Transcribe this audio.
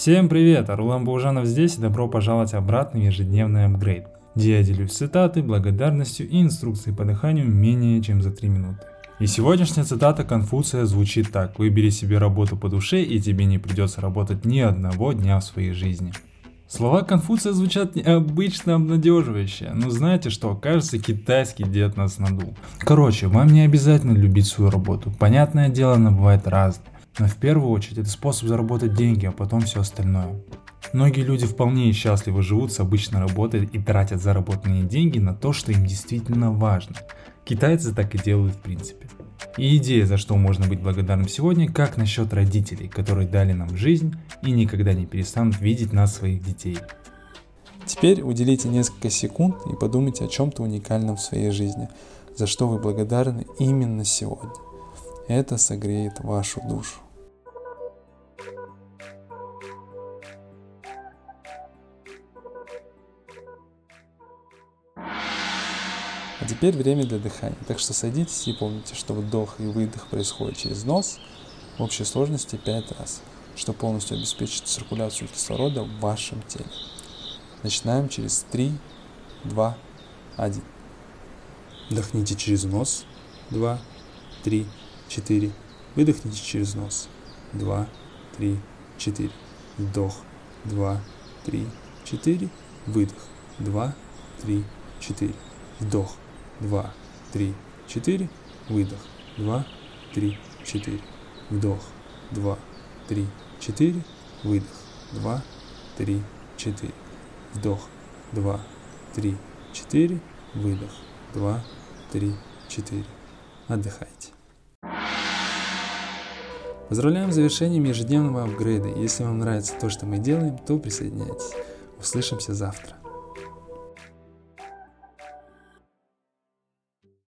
Всем привет, Арулан Баужанов здесь и добро пожаловать обратно в ежедневный апгрейд, где я делюсь цитаты, благодарностью и инструкцией по дыханию менее чем за 3 минуты. И сегодняшняя цитата Конфуция звучит так. Выбери себе работу по душе, и тебе не придется работать ни одного дня в своей жизни. Слова Конфуция звучат необычно обнадеживающе, но знаете что, кажется китайский дед нас надул. Короче, вам не обязательно любить свою работу, понятное дело она бывает разной. Но в первую очередь это способ заработать деньги, а потом все остальное. Многие люди вполне счастливо живут с обычной работой и тратят заработанные деньги на то, что им действительно важно. Китайцы так и делают в принципе. И идея, за что можно быть благодарным сегодня, как насчет родителей, которые дали нам жизнь и никогда не перестанут видеть нас своих детей. Теперь уделите несколько секунд и подумайте о чем-то уникальном в своей жизни, за что вы благодарны именно сегодня. Это согреет вашу душу. А теперь время для дыхания. Так что садитесь и помните, что вдох и выдох происходит через нос в общей сложности 5 раз, что полностью обеспечит циркуляцию кислорода в вашем теле. Начинаем через 3, 2, 1. Вдохните через нос. 2, 3, 4. Выдохните через нос. 2, 3, 4. Вдох. 2, 3, 4. Выдох. 2, 3, 4. Вдох. 2, 3, 4. Выдох. 2, 3, 4. Вдох. 2, 3, 4. Выдох. 2, 3, 4. Вдох. 2, 3, 4. Выдох. 2, 3, 4. Отдыхайте. Поздравляем с завершением ежедневного апгрейда. Если вам нравится то, что мы делаем, то присоединяйтесь. Услышимся завтра.